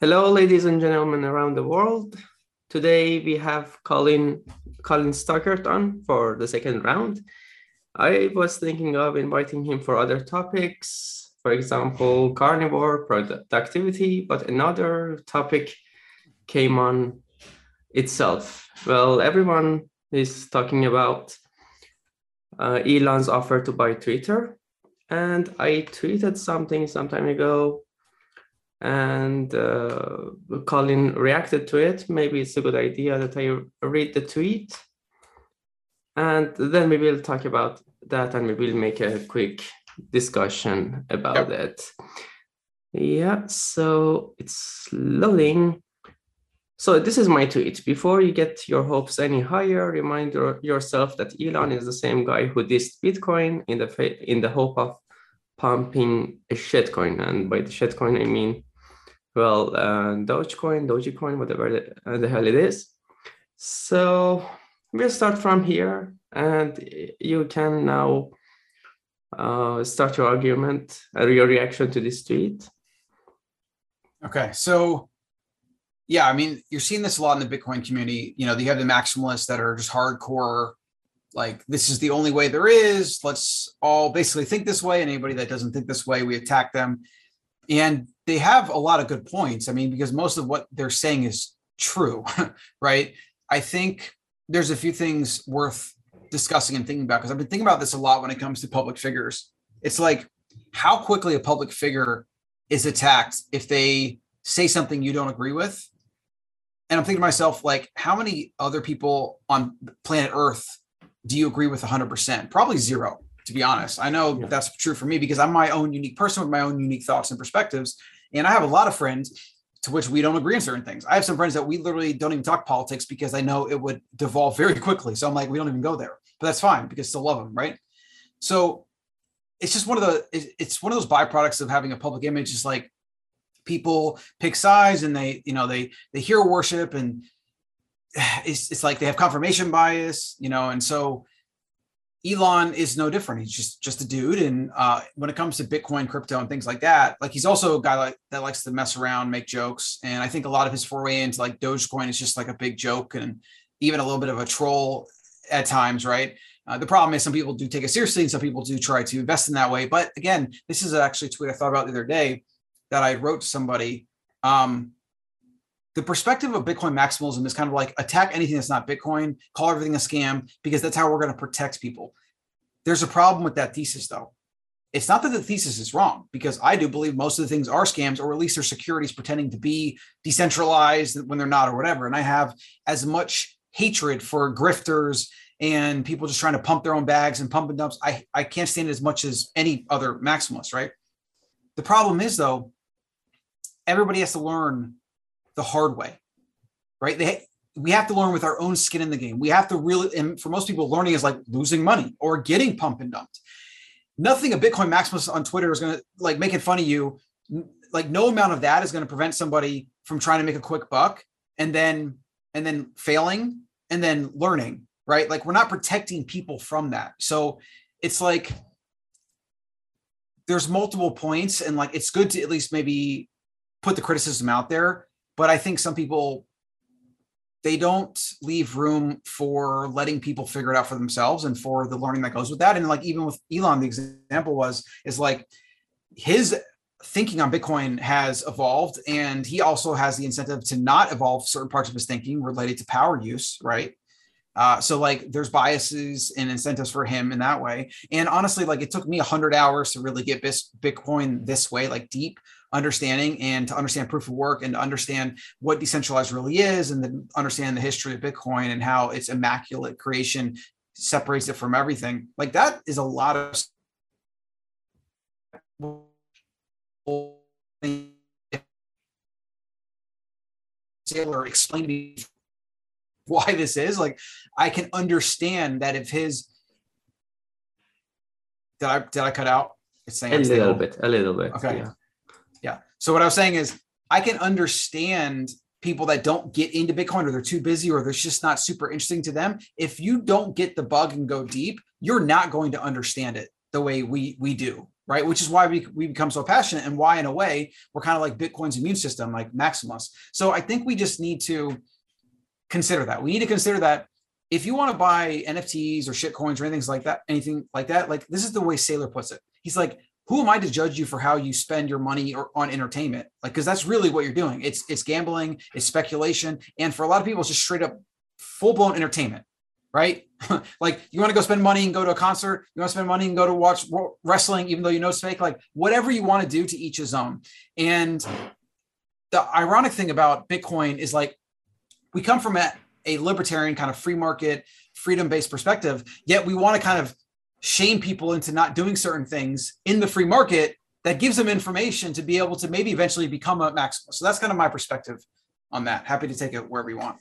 Hello, ladies and gentlemen around the world. Today we have Colin Colin Stuckert on for the second round. I was thinking of inviting him for other topics, for example, carnivore productivity, but another topic came on itself. Well, everyone is talking about uh, Elon's offer to buy Twitter, and I tweeted something some time ago and uh, Colin reacted to it. Maybe it's a good idea that I read the tweet, and then we will talk about that, and we will make a quick discussion about yep. it. Yeah, so it's loading. So this is my tweet. Before you get your hopes any higher, remind yourself that Elon is the same guy who dissed Bitcoin in the in the hope of pumping a shitcoin. And by the shitcoin, I mean well, uh, Dogecoin, Dogecoin, whatever the, uh, the hell it is. So we'll start from here and you can now uh, start your argument or your reaction to this tweet. Okay. So yeah, I mean, you're seeing this a lot in the Bitcoin community. You know, you have the maximalists that are just hardcore, like this is the only way there is. Let's all basically think this way. And anybody that doesn't think this way, we attack them. And they have a lot of good points. I mean, because most of what they're saying is true, right? I think there's a few things worth discussing and thinking about because I've been thinking about this a lot when it comes to public figures. It's like how quickly a public figure is attacked if they say something you don't agree with. And I'm thinking to myself, like, how many other people on planet Earth do you agree with 100%? Probably zero to be honest. I know yeah. that's true for me because I'm my own unique person with my own unique thoughts and perspectives. And I have a lot of friends to which we don't agree on certain things. I have some friends that we literally don't even talk politics because I know it would devolve very quickly. So I'm like, we don't even go there, but that's fine because still love them. Right. So it's just one of the, it's one of those byproducts of having a public image is like people pick sides and they, you know, they, they hear worship and it's, it's like they have confirmation bias, you know, and so Elon is no different. He's just just a dude, and uh, when it comes to Bitcoin, crypto, and things like that, like he's also a guy like that likes to mess around, make jokes, and I think a lot of his foray into like Dogecoin is just like a big joke and even a little bit of a troll at times, right? Uh, the problem is some people do take it seriously, and some people do try to invest in that way. But again, this is actually a tweet I thought about the other day that I wrote to somebody. Um, the perspective of Bitcoin maximalism is kind of like attack anything that's not Bitcoin, call everything a scam, because that's how we're going to protect people. There's a problem with that thesis, though. It's not that the thesis is wrong, because I do believe most of the things are scams, or at least they're securities pretending to be decentralized when they're not, or whatever. And I have as much hatred for grifters and people just trying to pump their own bags and pump and dumps. I, I can't stand it as much as any other maximalist, right? The problem is, though, everybody has to learn the hard way, right? They we have to learn with our own skin in the game. We have to really, and for most people, learning is like losing money or getting pump and dumped. Nothing a Bitcoin maximalist on Twitter is going to like making fun of you. Like no amount of that is going to prevent somebody from trying to make a quick buck and then and then failing and then learning, right? Like we're not protecting people from that. So it's like there's multiple points and like it's good to at least maybe put the criticism out there but I think some people they don't leave room for letting people figure it out for themselves and for the learning that goes with that. And like even with Elon, the example was is like his thinking on Bitcoin has evolved, and he also has the incentive to not evolve certain parts of his thinking related to power use, right? Uh, so like there's biases and incentives for him in that way. And honestly, like it took me a hundred hours to really get Bitcoin this way, like deep understanding and to understand proof of work and to understand what decentralized really is and then understand the history of Bitcoin and how its immaculate creation separates it from everything. Like that is a lot of Taylor explain to me why this is. Like I can understand that if his did I did I cut out? It's saying a little bit, a little bit. Okay. Yeah. So what I was saying is I can understand people that don't get into Bitcoin or they're too busy or they're just not super interesting to them, if you don't get the bug and go deep, you're not going to understand it the way we we do, right? Which is why we, we become so passionate and why, in a way, we're kind of like Bitcoin's immune system, like Maximus. So I think we just need to consider that. We need to consider that if you want to buy NFTs or shitcoins or anything like that, anything like that, like this is the way Saylor puts it. He's like, who am I to judge you for how you spend your money or on entertainment? Like, because that's really what you're doing. It's it's gambling, it's speculation, and for a lot of people, it's just straight up full blown entertainment, right? like you want to go spend money and go to a concert, you want to spend money and go to watch wrestling, even though you know it's fake. Like whatever you want to do to each his own. And the ironic thing about Bitcoin is like we come from a, a libertarian kind of free market, freedom based perspective, yet we want to kind of shame people into not doing certain things in the free market that gives them information to be able to maybe eventually become a maximalist. So that's kind of my perspective on that. Happy to take it wherever you want.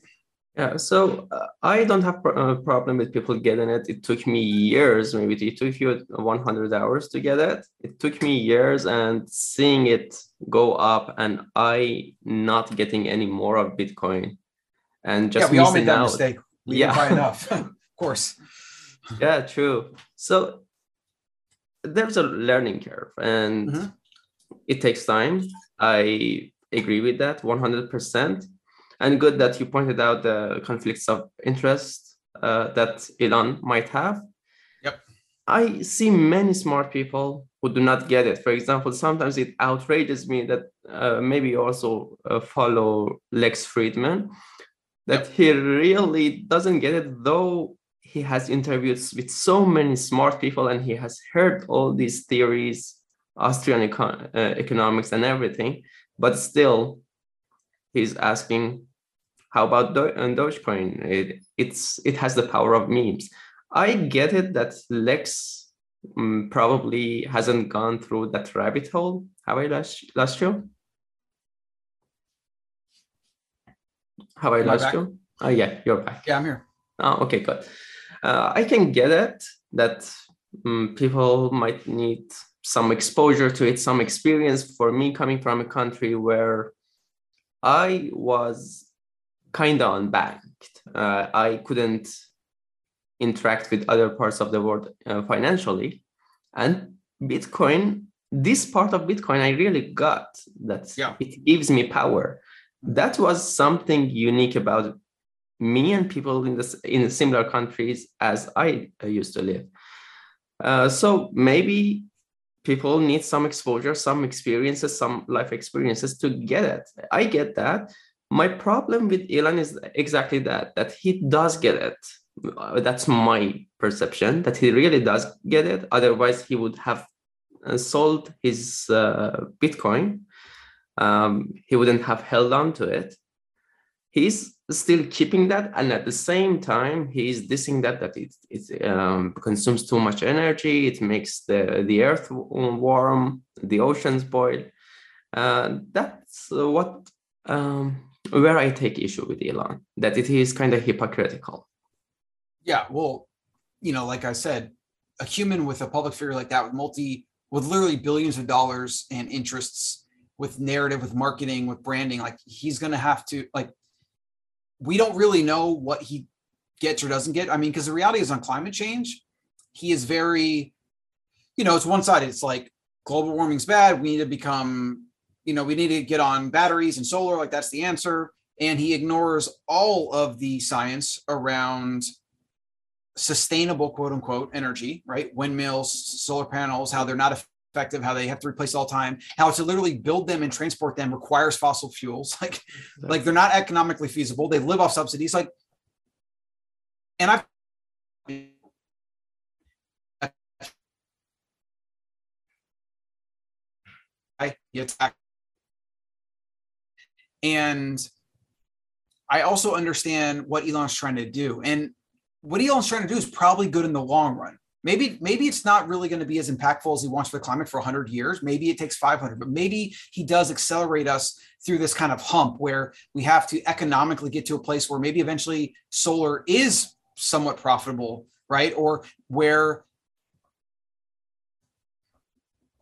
Yeah, so uh, I don't have a uh, problem with people getting it. It took me years, maybe it took you 100 hours to get it. It took me years and seeing it go up and I not getting any more of Bitcoin and just yeah, we all made that out. mistake. We yeah. didn't buy enough, of course yeah true. So there's a learning curve and mm-hmm. it takes time. I agree with that 100% and good that you pointed out the conflicts of interest uh, that elon might have. Yep. I see many smart people who do not get it. For example sometimes it outrages me that uh, maybe you also uh, follow lex fridman that yep. he really doesn't get it though he has interviews with so many smart people and he has heard all these theories austrian econ- uh, economics and everything but still he's asking how about Do- uh, dogecoin it, it's it has the power of memes. I get it that lex um, probably hasn't gone through that rabbit hole. Have i lost, lost you? Have i Am lost I you? Oh yeah you're back. Yeah i'm here. Oh okay good uh, I can get it that um, people might need some exposure to it, some experience. For me, coming from a country where I was kind of unbanked, uh, I couldn't interact with other parts of the world uh, financially. And Bitcoin, this part of Bitcoin, I really got that yeah. it gives me power. That was something unique about me and people in this in similar countries as I used to live. Uh, so maybe people need some exposure, some experiences, some life experiences to get it. I get that. My problem with Elon is exactly that, that he does get it. Uh, that's my perception, that he really does get it. Otherwise, he would have uh, sold his uh, Bitcoin. Um, he wouldn't have held on to it. He's still keeping that and at the same time he's dissing that that it, it um, consumes too much energy it makes the the earth warm the oceans boil. Uh, that's what um, where i take issue with elon that it is kind of hypocritical. Yeah well you know like i said a human with a public figure like that with multi with literally billions of dollars and interests with narrative with marketing with branding like he's going to have to like we don't really know what he gets or doesn't get. I mean, because the reality is on climate change, he is very, you know, it's one sided. It's like global warming's bad. We need to become, you know, we need to get on batteries and solar. Like that's the answer. And he ignores all of the science around sustainable quote unquote energy, right? Windmills, solar panels, how they're not effective, how they have to replace all time, how to literally build them and transport them requires fossil fuels. Like, exactly. like they're not economically feasible. They live off subsidies. Like, and I've I attack. And I also understand what Elon's trying to do. And what Elon's trying to do is probably good in the long run maybe maybe it's not really going to be as impactful as he wants for the climate for 100 years. Maybe it takes 500 but maybe he does accelerate us through this kind of hump where we have to economically get to a place where maybe eventually solar is somewhat profitable right? Or where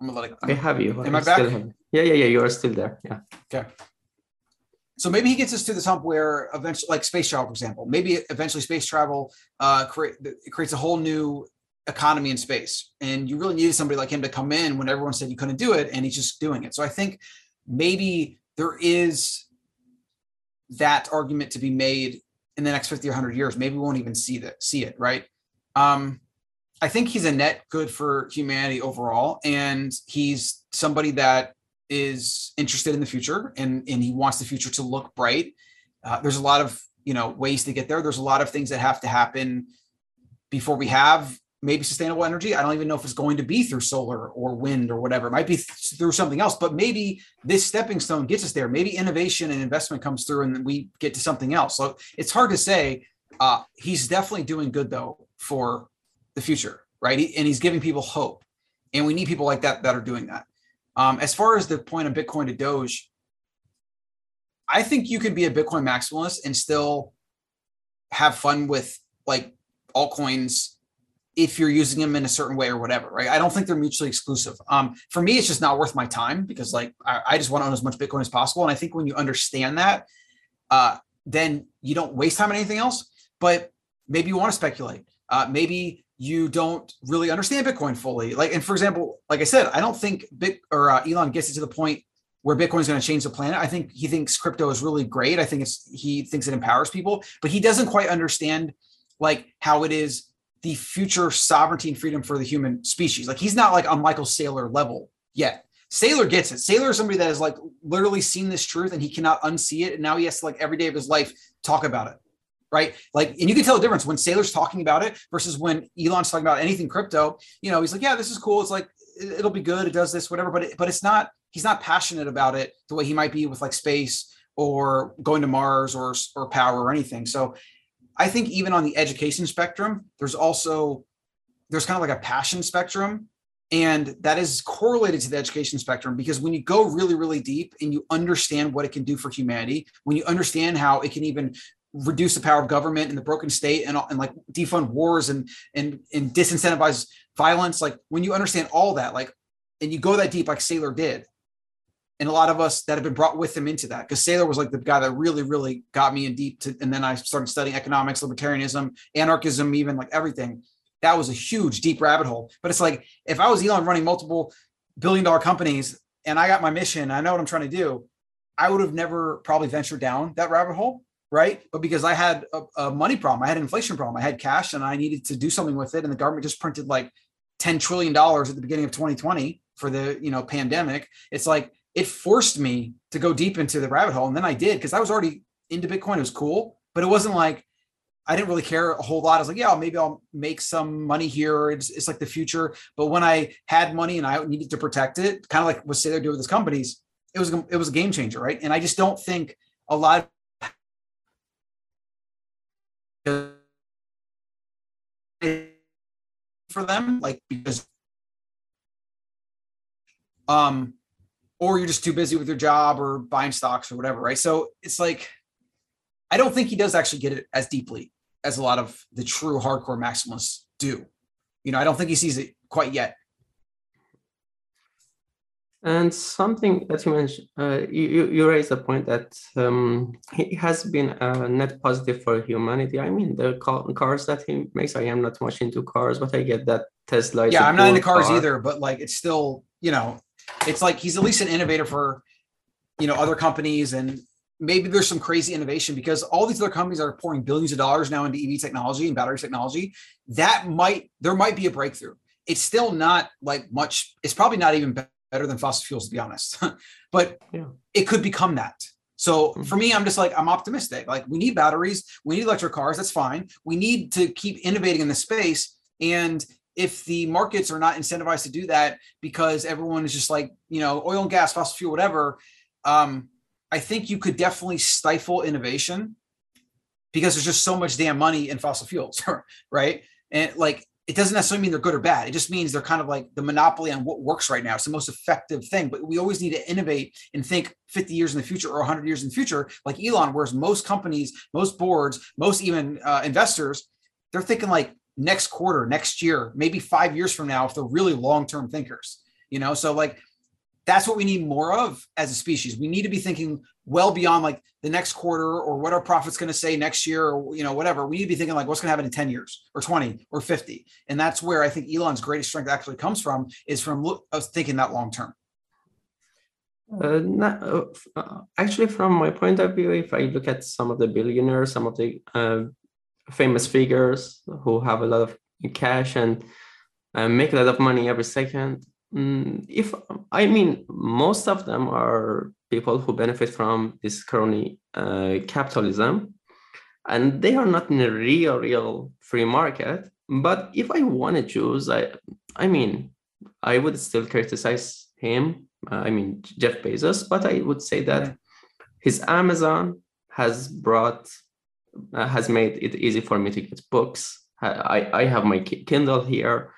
i'm gonna let it i have you am i, I back? yeah yeah yeah you are still there yeah. Okay. So maybe he gets us to this hump where eventually, like space travel, for example, maybe eventually space travel uh, create, creates a whole new economy in space. And you really needed somebody like him to come in when everyone said you couldn't do it, and he's just doing it. So I think maybe there is that argument to be made in the next 50 or 100 years. Maybe we won't even see that, see it, right? Um, I think he's a net good for humanity overall, and he's somebody that is interested in the future and and he wants the future to look bright. Uh, there's a lot of you know ways to get there. There's a lot of things that have to happen before we have maybe sustainable energy. I don't even know if it's going to be through solar or wind or whatever. It might be through something else, but maybe this stepping stone gets us there. Maybe innovation and investment comes through and we get to something else. So it's hard to say. Uh, he's definitely doing good though for the future, right? And he's giving people hope. And we need people like that that are doing that. Um, as far as the point of Bitcoin to Doge, I think you can be a Bitcoin maximalist and still have fun with like altcoins if you're using them in a certain way or whatever, right? I don't think they're mutually exclusive. Um, for me, it's just not worth my time because like I, I just want to own as much Bitcoin as possible. And I think when you understand that, uh, then you don't waste time on anything else. But maybe you want to speculate. Uh, maybe you don't really understand Bitcoin fully. Like, and for example, like I said, I don't think Bit or uh, Elon gets it to the point where Bitcoin is going to change the planet. I think he thinks crypto is really great. I think it's he thinks it empowers people, but he doesn't quite understand like how it is the future sovereignty and freedom for the human species. Like he's not like on Michael Saylor level yet. Saylor gets it. Saylor is somebody that has like literally seen this truth and he cannot unsee it. And now he has to like every day of his life talk about it right? Like, and you can tell the difference when Saylor's talking about it versus when Elon's talking about anything crypto. You know, he's like, yeah, this is cool. It's like it'll be good. It does this, whatever. But it, but it's not. He's not passionate about it the way he might be with like space or going to Mars or or power or anything. So, I think even on the education spectrum, there's also there's kind of like a passion spectrum. And that is correlated to the education spectrum because when you go really really deep and you understand what it can do for humanity when you understand how it can even reduce the power of government and the broken state and, and like defund wars and and and disincentivize violence like when you understand all that like and you go that deep like Saylor did and a lot of us that have been brought with him into that because Saylor was like the guy that really really got me in deep to, and then I started studying economics libertarianism anarchism even like everything that was a huge deep rabbit hole but it's like if I was Elon running multiple billion dollar companies and I got my mission I know what I'm trying to do I would have never probably ventured down that rabbit hole right? But because I had a, a, money problem, I had an inflation problem, I had cash and I needed to do something with it. And the government just printed like $10 trillion at the beginning of 2020 for the, you know, pandemic. It's like, it forced me to go deep into the rabbit hole. And then I did, because I was already into Bitcoin. It was cool, but it wasn't like, I didn't really care a whole lot. I was like, yeah, maybe I'll make some money here. It's, it's like the future. But when I had money and I needed to protect it, kind of like what Saylor do with his companies, it was it was a game changer, right? And I just don't think a lot for them, like because um or you're just too busy with your job or buying stocks or whatever, right? So it's like I don't think he does actually get it as deeply as a lot of the true hardcore maximalists do. You know, I don't think he sees it quite yet. And something that you mentioned, uh, you, you raised a point that um, he has been a net positive for humanity. I mean, the cars that he makes, I am not much into cars, but I get that Tesla. yeah, I'm not into cars car. either, but like it's still, you know, it's like he's at least an innovator for, you know, other companies. And maybe there's some crazy innovation because all these other companies are pouring billions of dollars now into EV technology and battery technology. That might, there might be a breakthrough. It's still not like much, it's probably not even better than fossil fuels, to be honest. but yeah. it could become that. So mm-hmm. for me, I'm just like, I'm optimistic. Like we need batteries, we need electric cars. That's fine. We need to keep innovating in the space. And if the markets are not incentivized to do that because everyone is just like, you know, oil and gas, fossil fuel, whatever, um, I think you could definitely stifle innovation because there's just so much damn money in fossil fuels, right? And like it doesn't necessarily mean they're good or bad. It just means they're kind of like the monopoly on what works right now. It's the most effective thing. But we always need to innovate and think 50 years in the future or 100 years in the future, like Elon, whereas most companies, most boards, most even uh, investors, they're thinking like next quarter, next year, maybe five years from now, if they're really long term thinkers. You know, so like that's what we need more of as a species. We need to be thinking well beyond like the next quarter or what our profit's going to say next year or you know whatever. We need to be thinking like what's going to happen in 10 years or 20 or 50. And that's where I think Elon's greatest strength actually comes from is from of thinking that long term. Uh, uh, uh, actually, from my point of view, if I look at some of the billionaires, some of the uh, famous figures who have a lot of cash and uh, make a lot of money every second, Mm, if I mean, most of them are people who benefit from this crony uh, capitalism, and they are not in a real, real free market. But if I want to choose, I, I mean, I would still criticize him. Uh, I mean, Jeff Bezos, but I would say that his Amazon has brought, Uh, has made it easy for me to get books. I, I have my Kindle here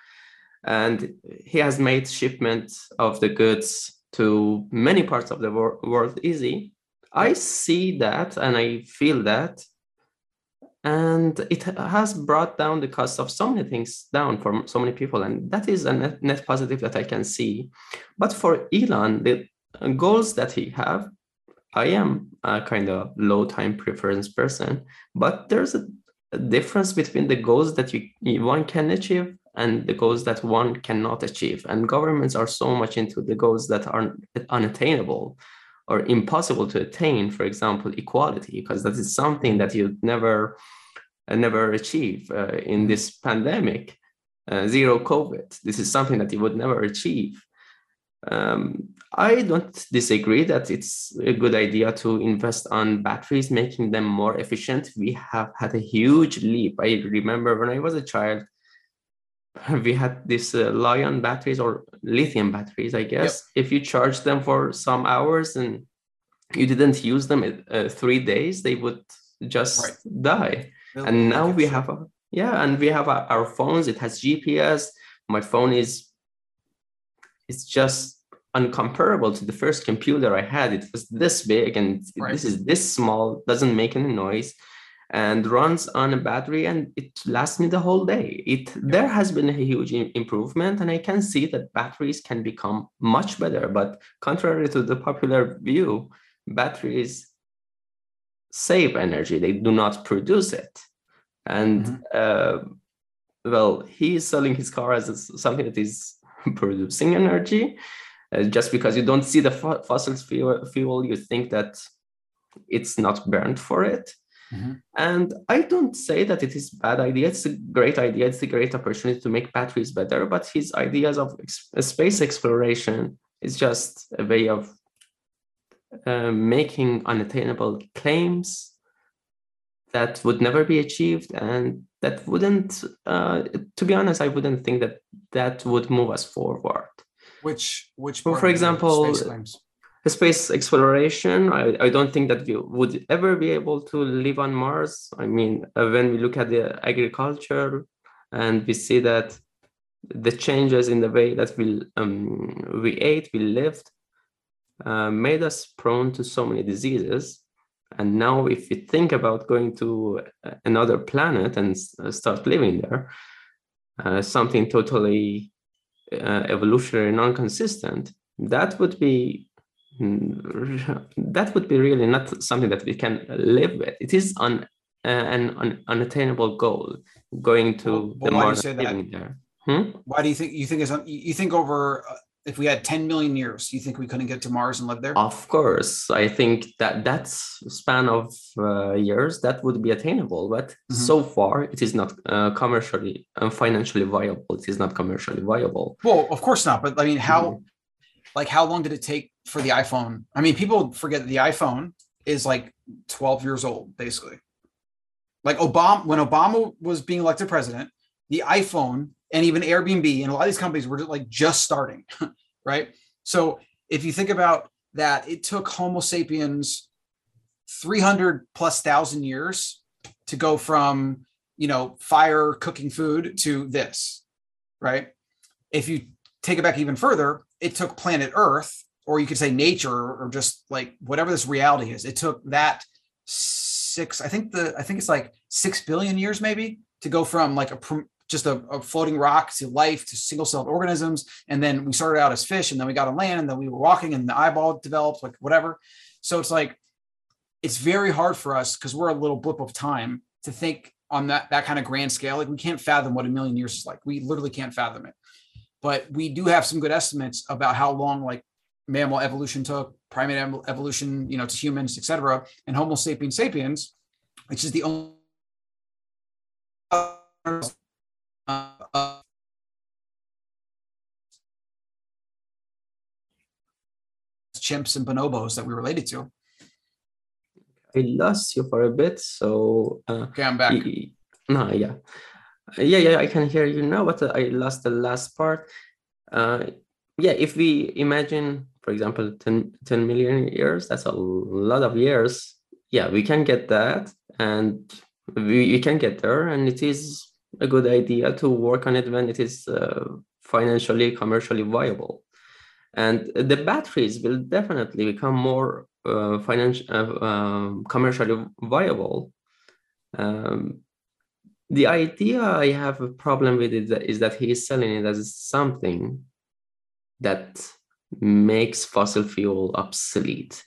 and he has made shipment of the goods to many parts of the wor- world easy. I see that and i feel that and it has brought down the cost of so many things down for so many people and that is a net, net positive that i can see. But for elon the uh, goals that he have i am a kind of low time preference person but there's a, difference between the goals that you one can achieve and the goals that one cannot achieve. And governments are so much into the goals that are unattainable or impossible to attain. For example, equality, because that is something that you never, uh, never achieve uh, in this pandemic. Uh, zero COVID. This is something that you would never achieve. Um, I don't disagree that it's a good idea to invest on batteries, making them more efficient. We have had a huge leap. I remember when I was a child, we had these uh, Li-ion batteries or lithium batteries, I guess. Yep. If you charge them for some hours and you didn't use them uh, three days, they would just right. die. Really? And now we have a yeah, and we have a, our phones. It has GPS. My phone is it's just uncomparable to the first computer I had. It was this big and right. this is this small, doesn't make any noise and runs on a battery and it lasts me the whole day it there has been a huge improvement and i can see that batteries can become much better but contrary to the popular view batteries save energy they do not produce it and mm-hmm. uh, well he is selling his car as something that is producing energy uh, just because you don't see the fo- fossil fuel, fuel you think that it's not burned for it Mm-hmm. And I don't say that it is bad idea. It's a great idea. It's a great opportunity to make batteries better. But his ideas of ex- space exploration is just a way of uh, making unattainable claims that would never be achieved, and that wouldn't. Uh, to be honest, I wouldn't think that that would move us forward. Which which for example space exploration, I, I don't think that we would ever be able to live on Mars. I mean, uh, when we look at the agriculture and we see that the changes in the way that we um, we ate, we lived, uh, made us prone to so many diseases. And now, if we think about going to another planet and uh, start living there, uh, something totally uh, evolutionary non-consistent, that would be that would be really not something that we can live with. It is on uh, an, an unattainable goal going to well, the Mars there. Hmm? Why do you think you think it's you think over uh, if we had 10 million years, you think we couldn't get to Mars and live there? Of course, I think that that span of uh, years that would be attainable, but mm-hmm. so far it is not uh, commercially and financially viable. It is not commercially viable. Well, of course not. But I mean, how mm-hmm like how long did it take for the iphone i mean people forget that the iphone is like 12 years old basically like obama when obama was being elected president the iphone and even airbnb and a lot of these companies were just like just starting right so if you think about that it took homo sapiens 300 plus thousand years to go from you know fire cooking food to this right if you take it back even further it took planet Earth, or you could say nature, or just like whatever this reality is. It took that six, I think the, I think it's like six billion years maybe to go from like a just a, a floating rock to life to single celled organisms. And then we started out as fish and then we got on land and then we were walking and the eyeball developed, like whatever. So it's like, it's very hard for us because we're a little blip of time to think on that, that kind of grand scale. Like we can't fathom what a million years is like. We literally can't fathom it. But we do have some good estimates about how long like mammal evolution took, primate evolution, you know, to humans, etc., and Homo sapiens sapiens, which is the only uh, chimps and bonobos that we related to. I lost you for a bit, so uh, okay, I'm back. no, yeah, yeah, yeah, I can hear you now, but I lost the last part. Uh, yeah, if we imagine, for example, 10, 10 million years, that's a lot of years. Yeah, we can get that, and we, we can get there, and it is a good idea to work on it when it is uh, financially commercially viable. And the batteries will definitely become more uh, financial uh, um, commercially viable. Um, the idea i have a problem with it is that he is selling it as something that makes fossil fuel obsolete.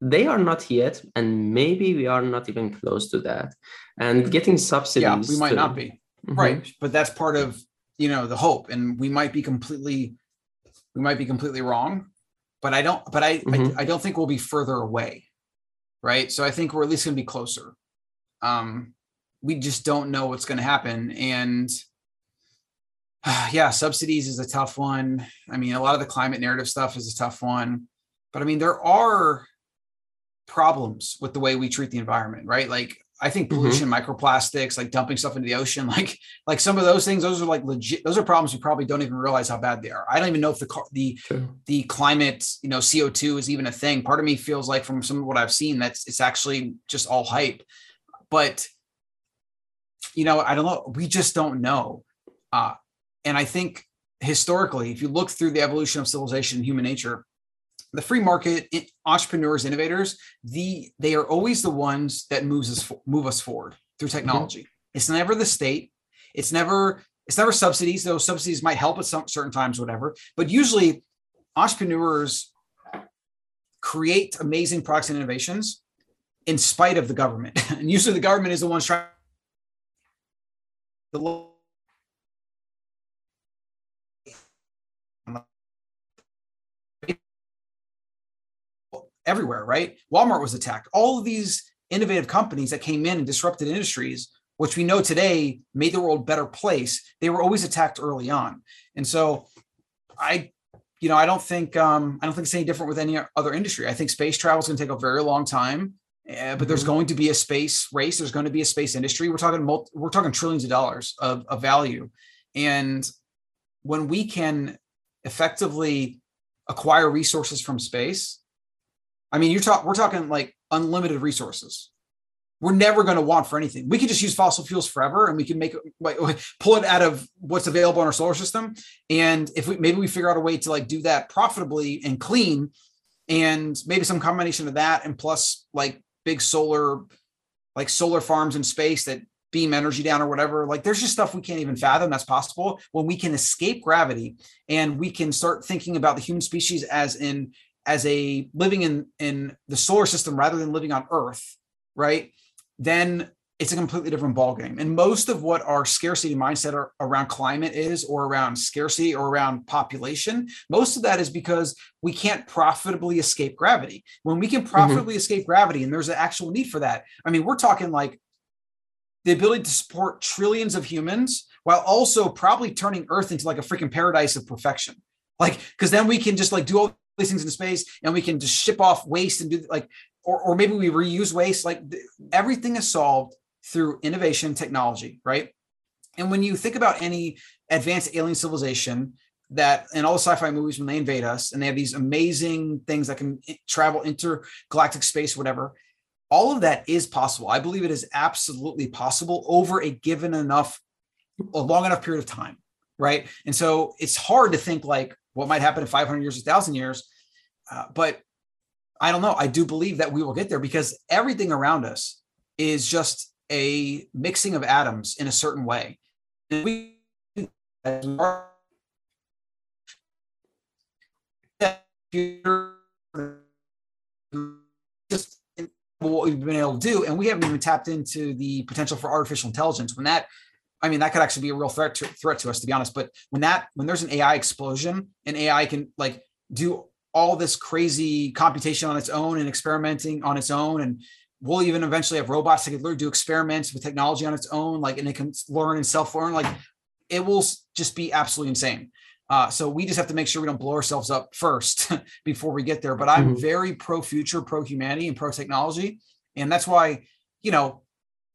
They are not yet and maybe we are not even close to that. And getting subsidies yeah we might to, not be mm-hmm. right but that's part of you know the hope. And we might be completely we might be completely wrong but i don't but i mm-hmm. I, I, don't think we'll be further away. Right? So i think we're at least going to be closer. Um we just don't know what's going to happen. And yeah subsidies is a tough one. I mean a lot of the climate narrative stuff is a tough one. But i mean there are problems with the way we treat the environment right? Like I think mm-hmm. pollution, mm-hmm. microplastics, like dumping stuff into the ocean, like like some of those things, those are like legit. Those are problems we probably don't even realize how bad they are. I don't even know if the the the climate, you know, CO two is even a thing. Part of me feels like from some of what I've seen, that's it's actually just all hype. But you know, I don't know. We just don't know. Uh, and I think historically, if you look through the evolution of civilization and human nature, the free market entrepreneurs innovators the they are always the ones that moves us move us forward through mm-hmm. technology mm-hmm. it's never the state it's never it's never subsidies though subsidies might help at some certain times whatever but usually entrepreneurs create amazing products and innovations in spite of the government and usually the government is the ones trying the everywhere, right? Walmart was attacked. All of these innovative companies that came in and disrupted industries, which we know today made the world a better place, they were always attacked early on. And so I, you know, I don't think um, I don't think it's any different with any other industry. I think space travel is going to take a very long time. Uh, but there's mm-hmm. going to be a space race. There's going to be a space industry. We're talking multi, we're talking trillions of dollars of, of value, and when we can effectively acquire resources from space, I mean, you're talking we're talking like unlimited resources. We're never going to want for anything. We can just use fossil fuels forever, and we can make pull it out of what's available in our solar system. And if we maybe we figure out a way to like do that profitably and clean, and maybe some combination of that and plus like big solar, like solar farms in space that beam energy down or whatever. Like there's just stuff we can't even fathom that's possible when we can escape gravity and we can start thinking about the human species as in as a living in in the solar system rather than living on earth right then it's a completely different ballgame and most of what our scarcity mindset are, around climate is or around scarcity or around population most of that is because we can't profitably escape gravity when we can mm-hmm. profitably mm-hmm. escape gravity and there's an actual need for that i mean we're talking like the ability to support trillions of humans while also probably turning earth into like a freaking paradise of perfection like because then we can just like do all these things into space and we can just ship off waste and do like or, or maybe we reuse waste like everything is solved through innovation technology right? And when you think about any advanced alien civilization that in all the sci-fi movies when they invade us and they have these amazing things that can travel intergalactic space whatever all of that is possible. I believe it is absolutely possible over a given enough a long enough period of time right? And so it's hard to think like what might happen in 500 years, 1,000 years. Uh, but I don't know. I do believe that we will get there because everything around us is just a mixing of atoms in a certain way. And we just what we've been able to do, and we haven't even tapped into the potential for artificial intelligence. When that, I mean, that could actually be a real threat to, threat to us, to be honest. But when that, when there's an AI explosion, and AI can like do all this crazy computation on its own and experimenting on its own, and we'll even eventually have robots that can learn do experiments with technology on its own, like and it can learn and self-learn. Like it will just be absolutely insane. Uh, so we just have to make sure we don't blow ourselves up first before we get there. But I'm mm-hmm. very pro future, pro humanity, and pro technology, and that's why you know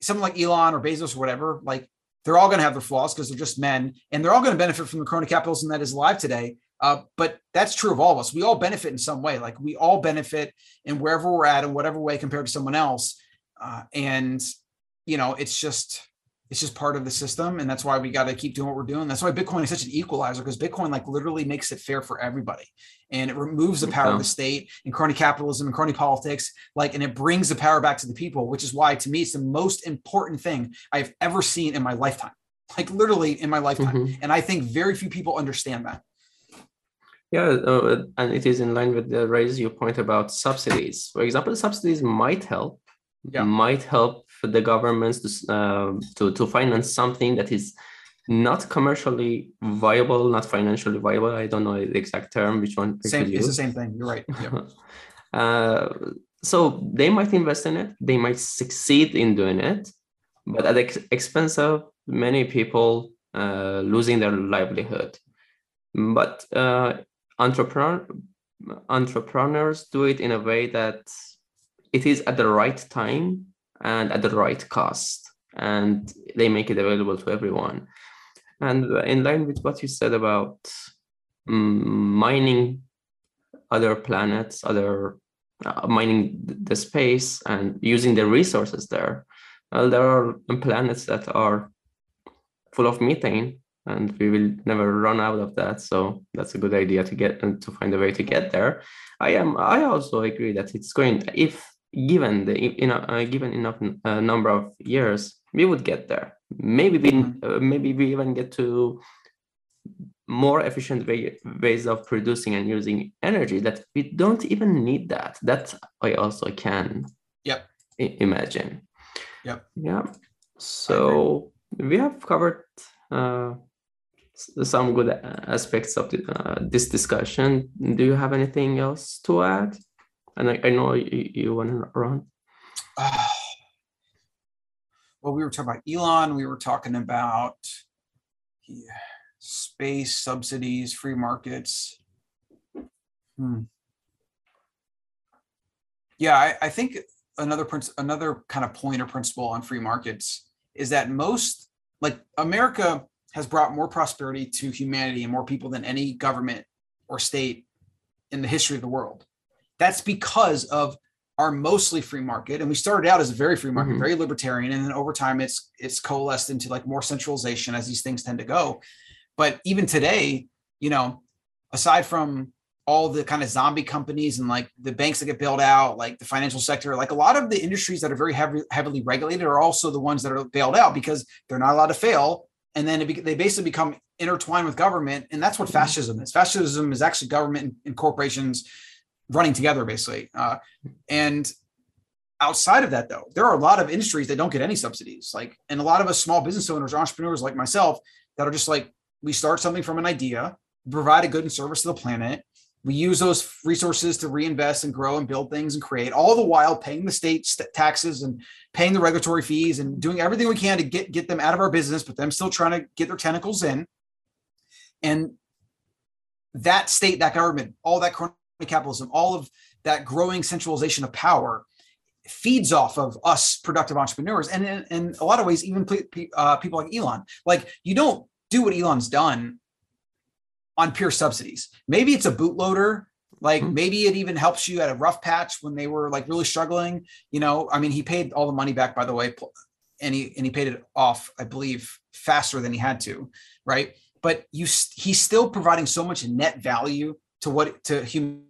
someone like Elon or Bezos or whatever, like they're all going to have their flaws because they're just men, and they're all going to benefit from the crony capitalism that is alive today. Uh, but that's true of all of us. We all benefit in some way. Like we all benefit in wherever we're at in whatever way compared to someone else. Uh, and you know, it's just it's just part of the system and that's why we got to keep doing what we're doing that's why bitcoin is such an equalizer because bitcoin like literally makes it fair for everybody and it removes the power yeah. of the state and crony capitalism and crony politics like and it brings the power back to the people which is why to me it's the most important thing i've ever seen in my lifetime like literally in my lifetime mm-hmm. and i think very few people understand that yeah, uh, and it is in line with the raise your point about subsidies. For example, subsidies might help, yeah. might help the governments to, uh, to to finance something that is not commercially viable, not financially viable. I don't know the exact term, which one. Same, it's the same thing. You're right. uh, so they might invest in it. They might succeed in doing it, but at the ex- expense of many people uh, losing their livelihood. But uh, entrepreneur entrepreneurs do it in a way that it is at the right time and at the right cost. And they make it available to everyone. And in line with what you said about um, mining other planets other uh, mining the space and using the resources there well, there are planets that are full of methane and we will never run out of that. So that's a good idea to get and to find a way to get there. I am i also agree that it's going if given the you know uh, given enough uh, number of years we would get there. Maybe we mm-hmm. uh, maybe we even get to more efficient way, ways of producing and using energy that we don't even need that. That i also can yep. I- imagine. Yep. Yeah. So we have covered uh, some good aspects of the, uh, this discussion. Do you have anything else to add? And I, I know you, you to run. Uh, well, we were talking about Elon. We were talking about yeah, space subsidies, free markets. Hmm. Yeah, I, I think another princ- another kind of point or principle on free markets is that most like America has brought more prosperity to humanity and more people than any government or state in the history of the world. That's because of our mostly free market and we started out as a very free market mm-hmm. very libertarian and then over time it's it's coalesced into like more centralization as these things tend to go but even today you know aside from all the kind of zombie companies and like the banks that get bailed out like the financial sector like a lot of the industries that are very heavy, heavily regulated are also the ones that are bailed out because they're not allowed to fail and then be, they basically become intertwined with government and that's what mm-hmm. fascism is fascism is actually government and, corporations running together basically. Uh, and outside of that though there are a lot of industries that don't get any subsidies. Like and a lot of us small business owners entrepreneurs like myself that are just like we start something from an idea provide a good and service to the planet. We use those resources to reinvest and grow and build things and create all the while paying the state taxes and paying the regulatory fees and doing everything we can to get get them out of our business but them still trying to get their tentacles in. And that state that government all that capitalism all of that growing centralization of power feeds off of us productive entrepreneurs and in, in a lot of ways even uh, people like elon like you don't do what elon's done on pure subsidies. Maybe it's a bootloader. Like mm-hmm. maybe it even helps you at a rough patch when they were like really struggling. You know, I mean, he paid all the money back, by the way, and he and he paid it off, I believe, faster than he had to, right? But you, he's still providing so much net value to what to human.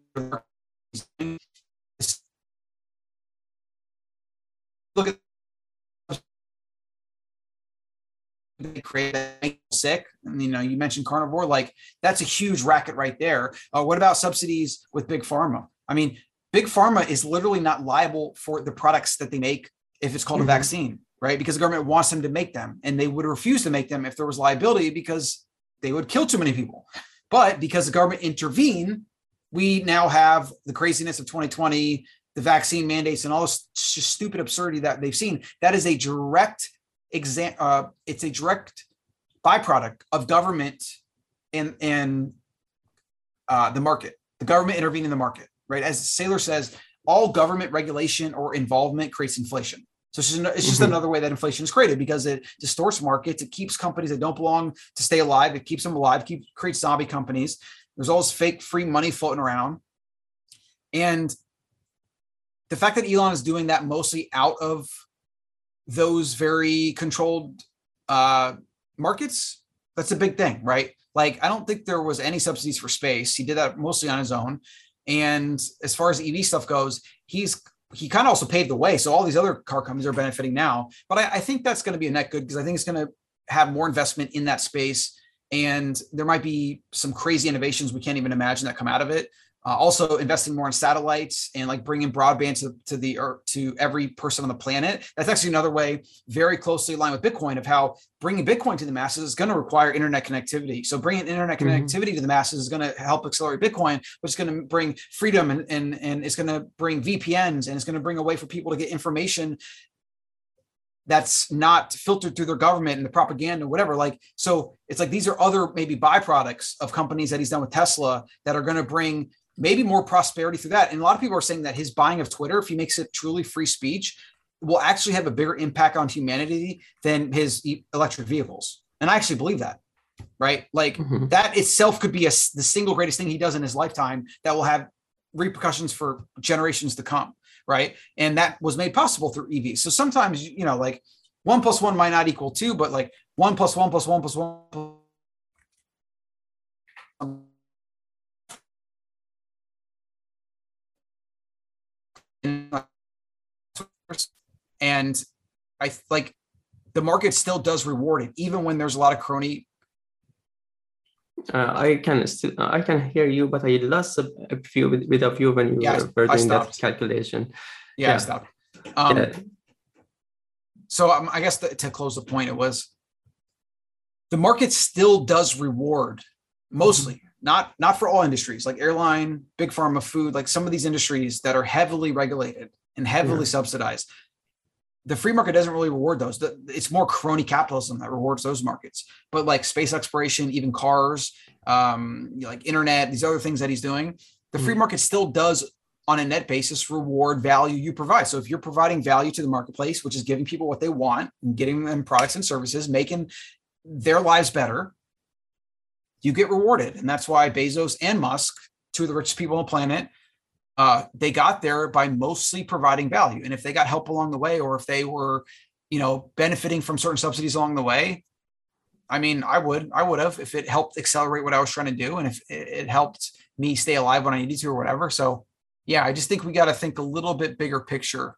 Look at they create that sick. And, you know, you mentioned carnivore, like that's a huge racket right there. Uh, what about subsidies with big pharma? I mean, big pharma is literally not liable for the products that they make if it's called mm-hmm. a vaccine, right? Because the government wants them to make them, and they would refuse to make them if there was liability because they would kill too many people. But because the government intervened, we now have the craziness of 2020, the vaccine mandates, and all this stupid absurdity that they've seen. That is a direct exam. Uh, it's a direct byproduct of government and and uh, the market. The government intervening in the market, right? As Saylor says, all government regulation or involvement creates inflation. So it's just, it's just mm-hmm. another way that inflation is created because it distorts markets. It keeps companies that don't belong to stay alive. It keeps them alive. Keep creates zombie companies. There's all this fake free money floating around, and the fact that Elon is doing that mostly out of those very controlled uh, markets, that's a big thing, right? Like I don't think there was any subsidies for space. He did that mostly on his own. And as far as EV stuff goes, he's he kind of also paved the way. So all these other car companies are benefiting now. But I, I think that's going to be a net good because I think it's going to have more investment in that space. And there might be some crazy innovations we can't even imagine that come out of it. Uh, also investing more in satellites and like bringing broadband to, to the or to every person on the planet. That's actually another way, very closely aligned with Bitcoin, of how bringing Bitcoin to the masses is going to require internet connectivity. So bringing internet mm-hmm. connectivity to the masses is going to help accelerate Bitcoin, which is going to bring freedom and and and it's going to bring VPNs and it's going to bring a way for people to get information that's not filtered through their government and the propaganda or whatever like so it's like these are other maybe byproducts of companies that he's done with tesla that are going to bring maybe more prosperity through that. And a lot of people are saying that his buying of Twitter, if he makes it truly free speech, will actually have a bigger impact on humanity than his electric vehicles. And I actually believe that, right? Like mm-hmm. that itself could be a, the single greatest thing he does in his lifetime that will have repercussions for generations to come, right? And that was made possible through EVs. So sometimes, you know, like one plus one might not equal two, but like one plus one plus one plus one plus and I like the market still does reward it, even when there's a lot of crony. Uh, I can still I can hear you, but I lost a, a few with, with a few when you yeah, were doing that calculation. Yeah, yeah. I stopped. Um, yeah. So um, I guess the, to close the point, it was the market still does reward mostly. Not not for all industries like airline, big pharma, food, like some of these industries that are heavily regulated and heavily yeah. subsidized. The free market doesn't really reward those. It's more crony capitalism that rewards those markets. But like space exploration, even cars, um, like internet, these other things that he's doing, the free mm. market still does on a net basis reward value you provide. So if you're providing value to the marketplace, which is giving people what they want and getting them products and services, making their lives better, you get rewarded. And that's why Bezos and Musk, two of the richest people on the planet, uh, they got there by mostly providing value. And if they got help along the way, or if they were, you know, benefiting from certain subsidies along the way, I mean, I would, I would have if it helped accelerate what I was trying to do, and if it helped me stay alive when I needed to, or whatever. So, yeah, I just think we got to think a little bit bigger picture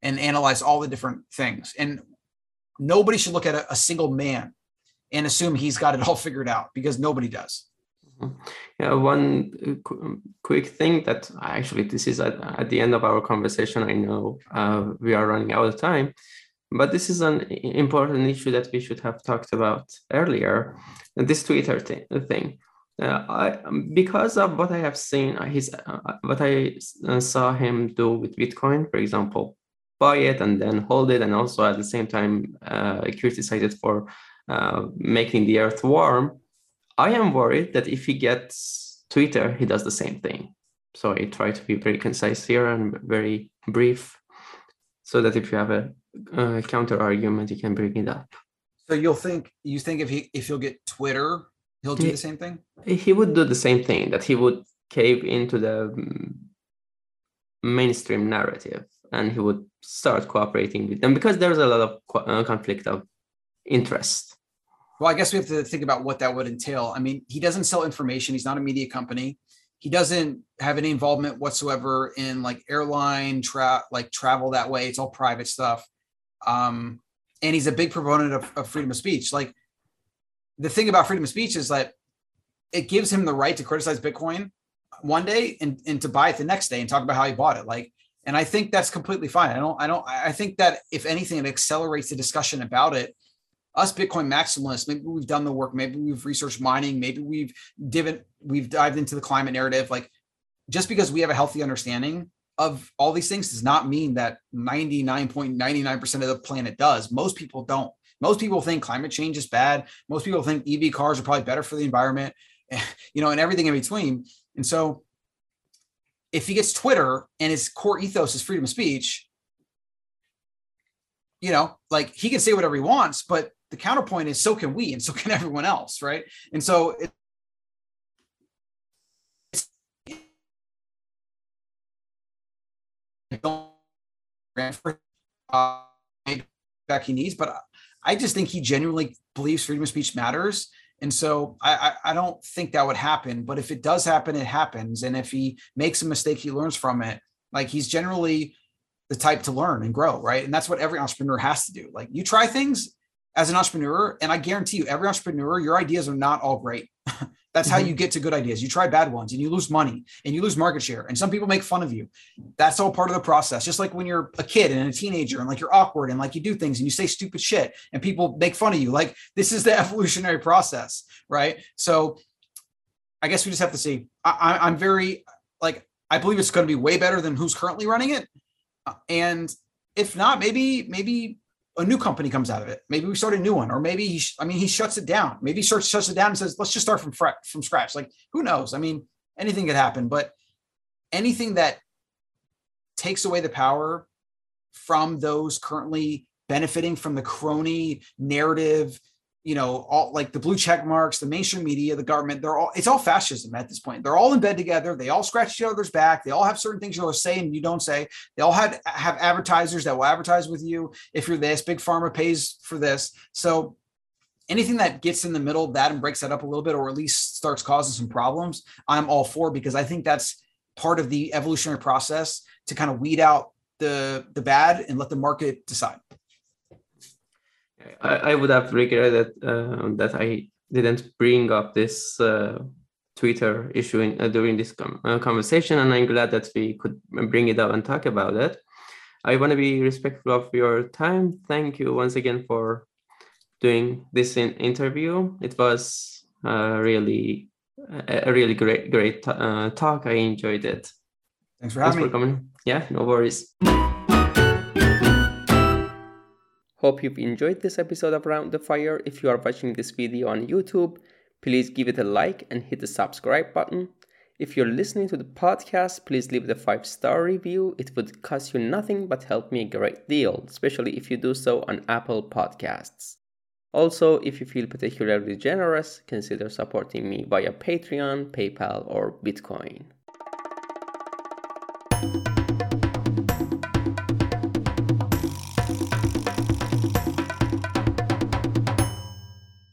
and analyze all the different things. And nobody should look at a, a single man and assume he's got it all figured out because nobody does. Yeah, one uh, quick thing that actually this is at, at the end of our conversation. I know uh, we are running out of time, but this is an important issue that we should have talked about earlier. This Twitter thing. Uh, I, because of what I have seen, uh, his uh, what I uh, saw him do with Bitcoin, for example, buy it and then hold it, and also at the same time criticize it for making the earth warm I am worried that if he gets Twitter, he does the same thing. So I try to be very concise here and very brief, so that if you have a, a counter argument, you can bring it up. So you'll think you think if he if he'll get Twitter, he'll do he, the same thing. He would do the same thing. That he would cave into the mainstream narrative, and he would start cooperating with them because there's a lot of uh, conflict of interest well, I guess we have to think about what that would entail. I mean, he doesn't sell information. He's not a media company. He doesn't have any involvement whatsoever in like airline tra- like travel that way. It's all private stuff. Um, and he's a big proponent of, of freedom of speech. Like the thing about freedom of speech is that it gives him the right to criticize Bitcoin one day and, and to buy it the next day and talk about how he bought it. Like, and I think that's completely fine. I don't, I don't, I think that if anything, it accelerates the discussion about it. Us Bitcoin maximalists, maybe we've done the work, maybe we've researched mining, maybe we've divin, we've dived into the climate narrative. Like, just because we have a healthy understanding of all these things does not mean that 99.99% of the planet does. Most people don't. Most people think climate change is bad. Most people think EV cars are probably better for the environment, you know, and everything in between. And so if he gets Twitter and his core ethos is freedom of speech, you know, like he can say whatever he wants, but the counterpoint is so can we and so can everyone else, right? And so it, back he needs, but I just think he genuinely believes freedom of speech matters. And so I, I, I don't think that would happen. But if it does happen, it happens. And if he makes a mistake, he learns from it. Like he's generally the type to learn and grow, right? And that's what every entrepreneur has to do. Like you try things as an entrepreneur, and I guarantee you, every entrepreneur, your ideas are not all great. That's mm-hmm. how you get to good ideas. You try bad ones and you lose money and you lose market share. And some people make fun of you. That's all part of the process. Just like when you're a kid and a teenager and like you're awkward and like you do things and you say stupid shit and people make fun of you. Like this is the evolutionary process, right? So I guess we just have to see. I, I'm very like I believe it's going to be way better than who's currently running it. And if not, maybe maybe a new company comes out of it. Maybe we start a new one, or maybe he, I mean, he shuts it down. Maybe he starts shuts it down and says, "Let's just start from from scratch." Like, who knows? I mean, anything could happen. But anything that takes away the power from those currently benefiting from the crony narrative you know, all like the blue check marks, the mainstream media, the government, they're all, it's all fascism at this point. They're all in bed together. They all scratch each other's back. They all have certain things you'll say and you don't say. They all have, have advertisers that will advertise with you. If you're this, big pharma pays for this. So anything that gets in the middle of that and breaks that up a little bit, or at least starts causing some problems, I'm all for because I think that's part of the evolutionary process to kind of weed out the, the bad and let the market decide. I, I would have regretted uh, that I didn't bring up this uh, Twitter issue in, uh, during this com- uh, conversation, and I'm glad that we could bring it up and talk about it. I want to be respectful of your time. Thank you once again for doing this in- interview. It was uh, really a really great great uh, talk. I enjoyed it. Thanks for having Thanks for me. coming. Yeah, no worries. Hope you've enjoyed this episode of Around the Fire. If you are watching this video on YouTube, please give it a like and hit the subscribe button. If you're listening to the podcast, please leave the five star review. It would cost you nothing but help me a great deal, especially if you do so on Apple Podcasts. Also, if you feel particularly generous, consider supporting me via Patreon, PayPal, or Bitcoin.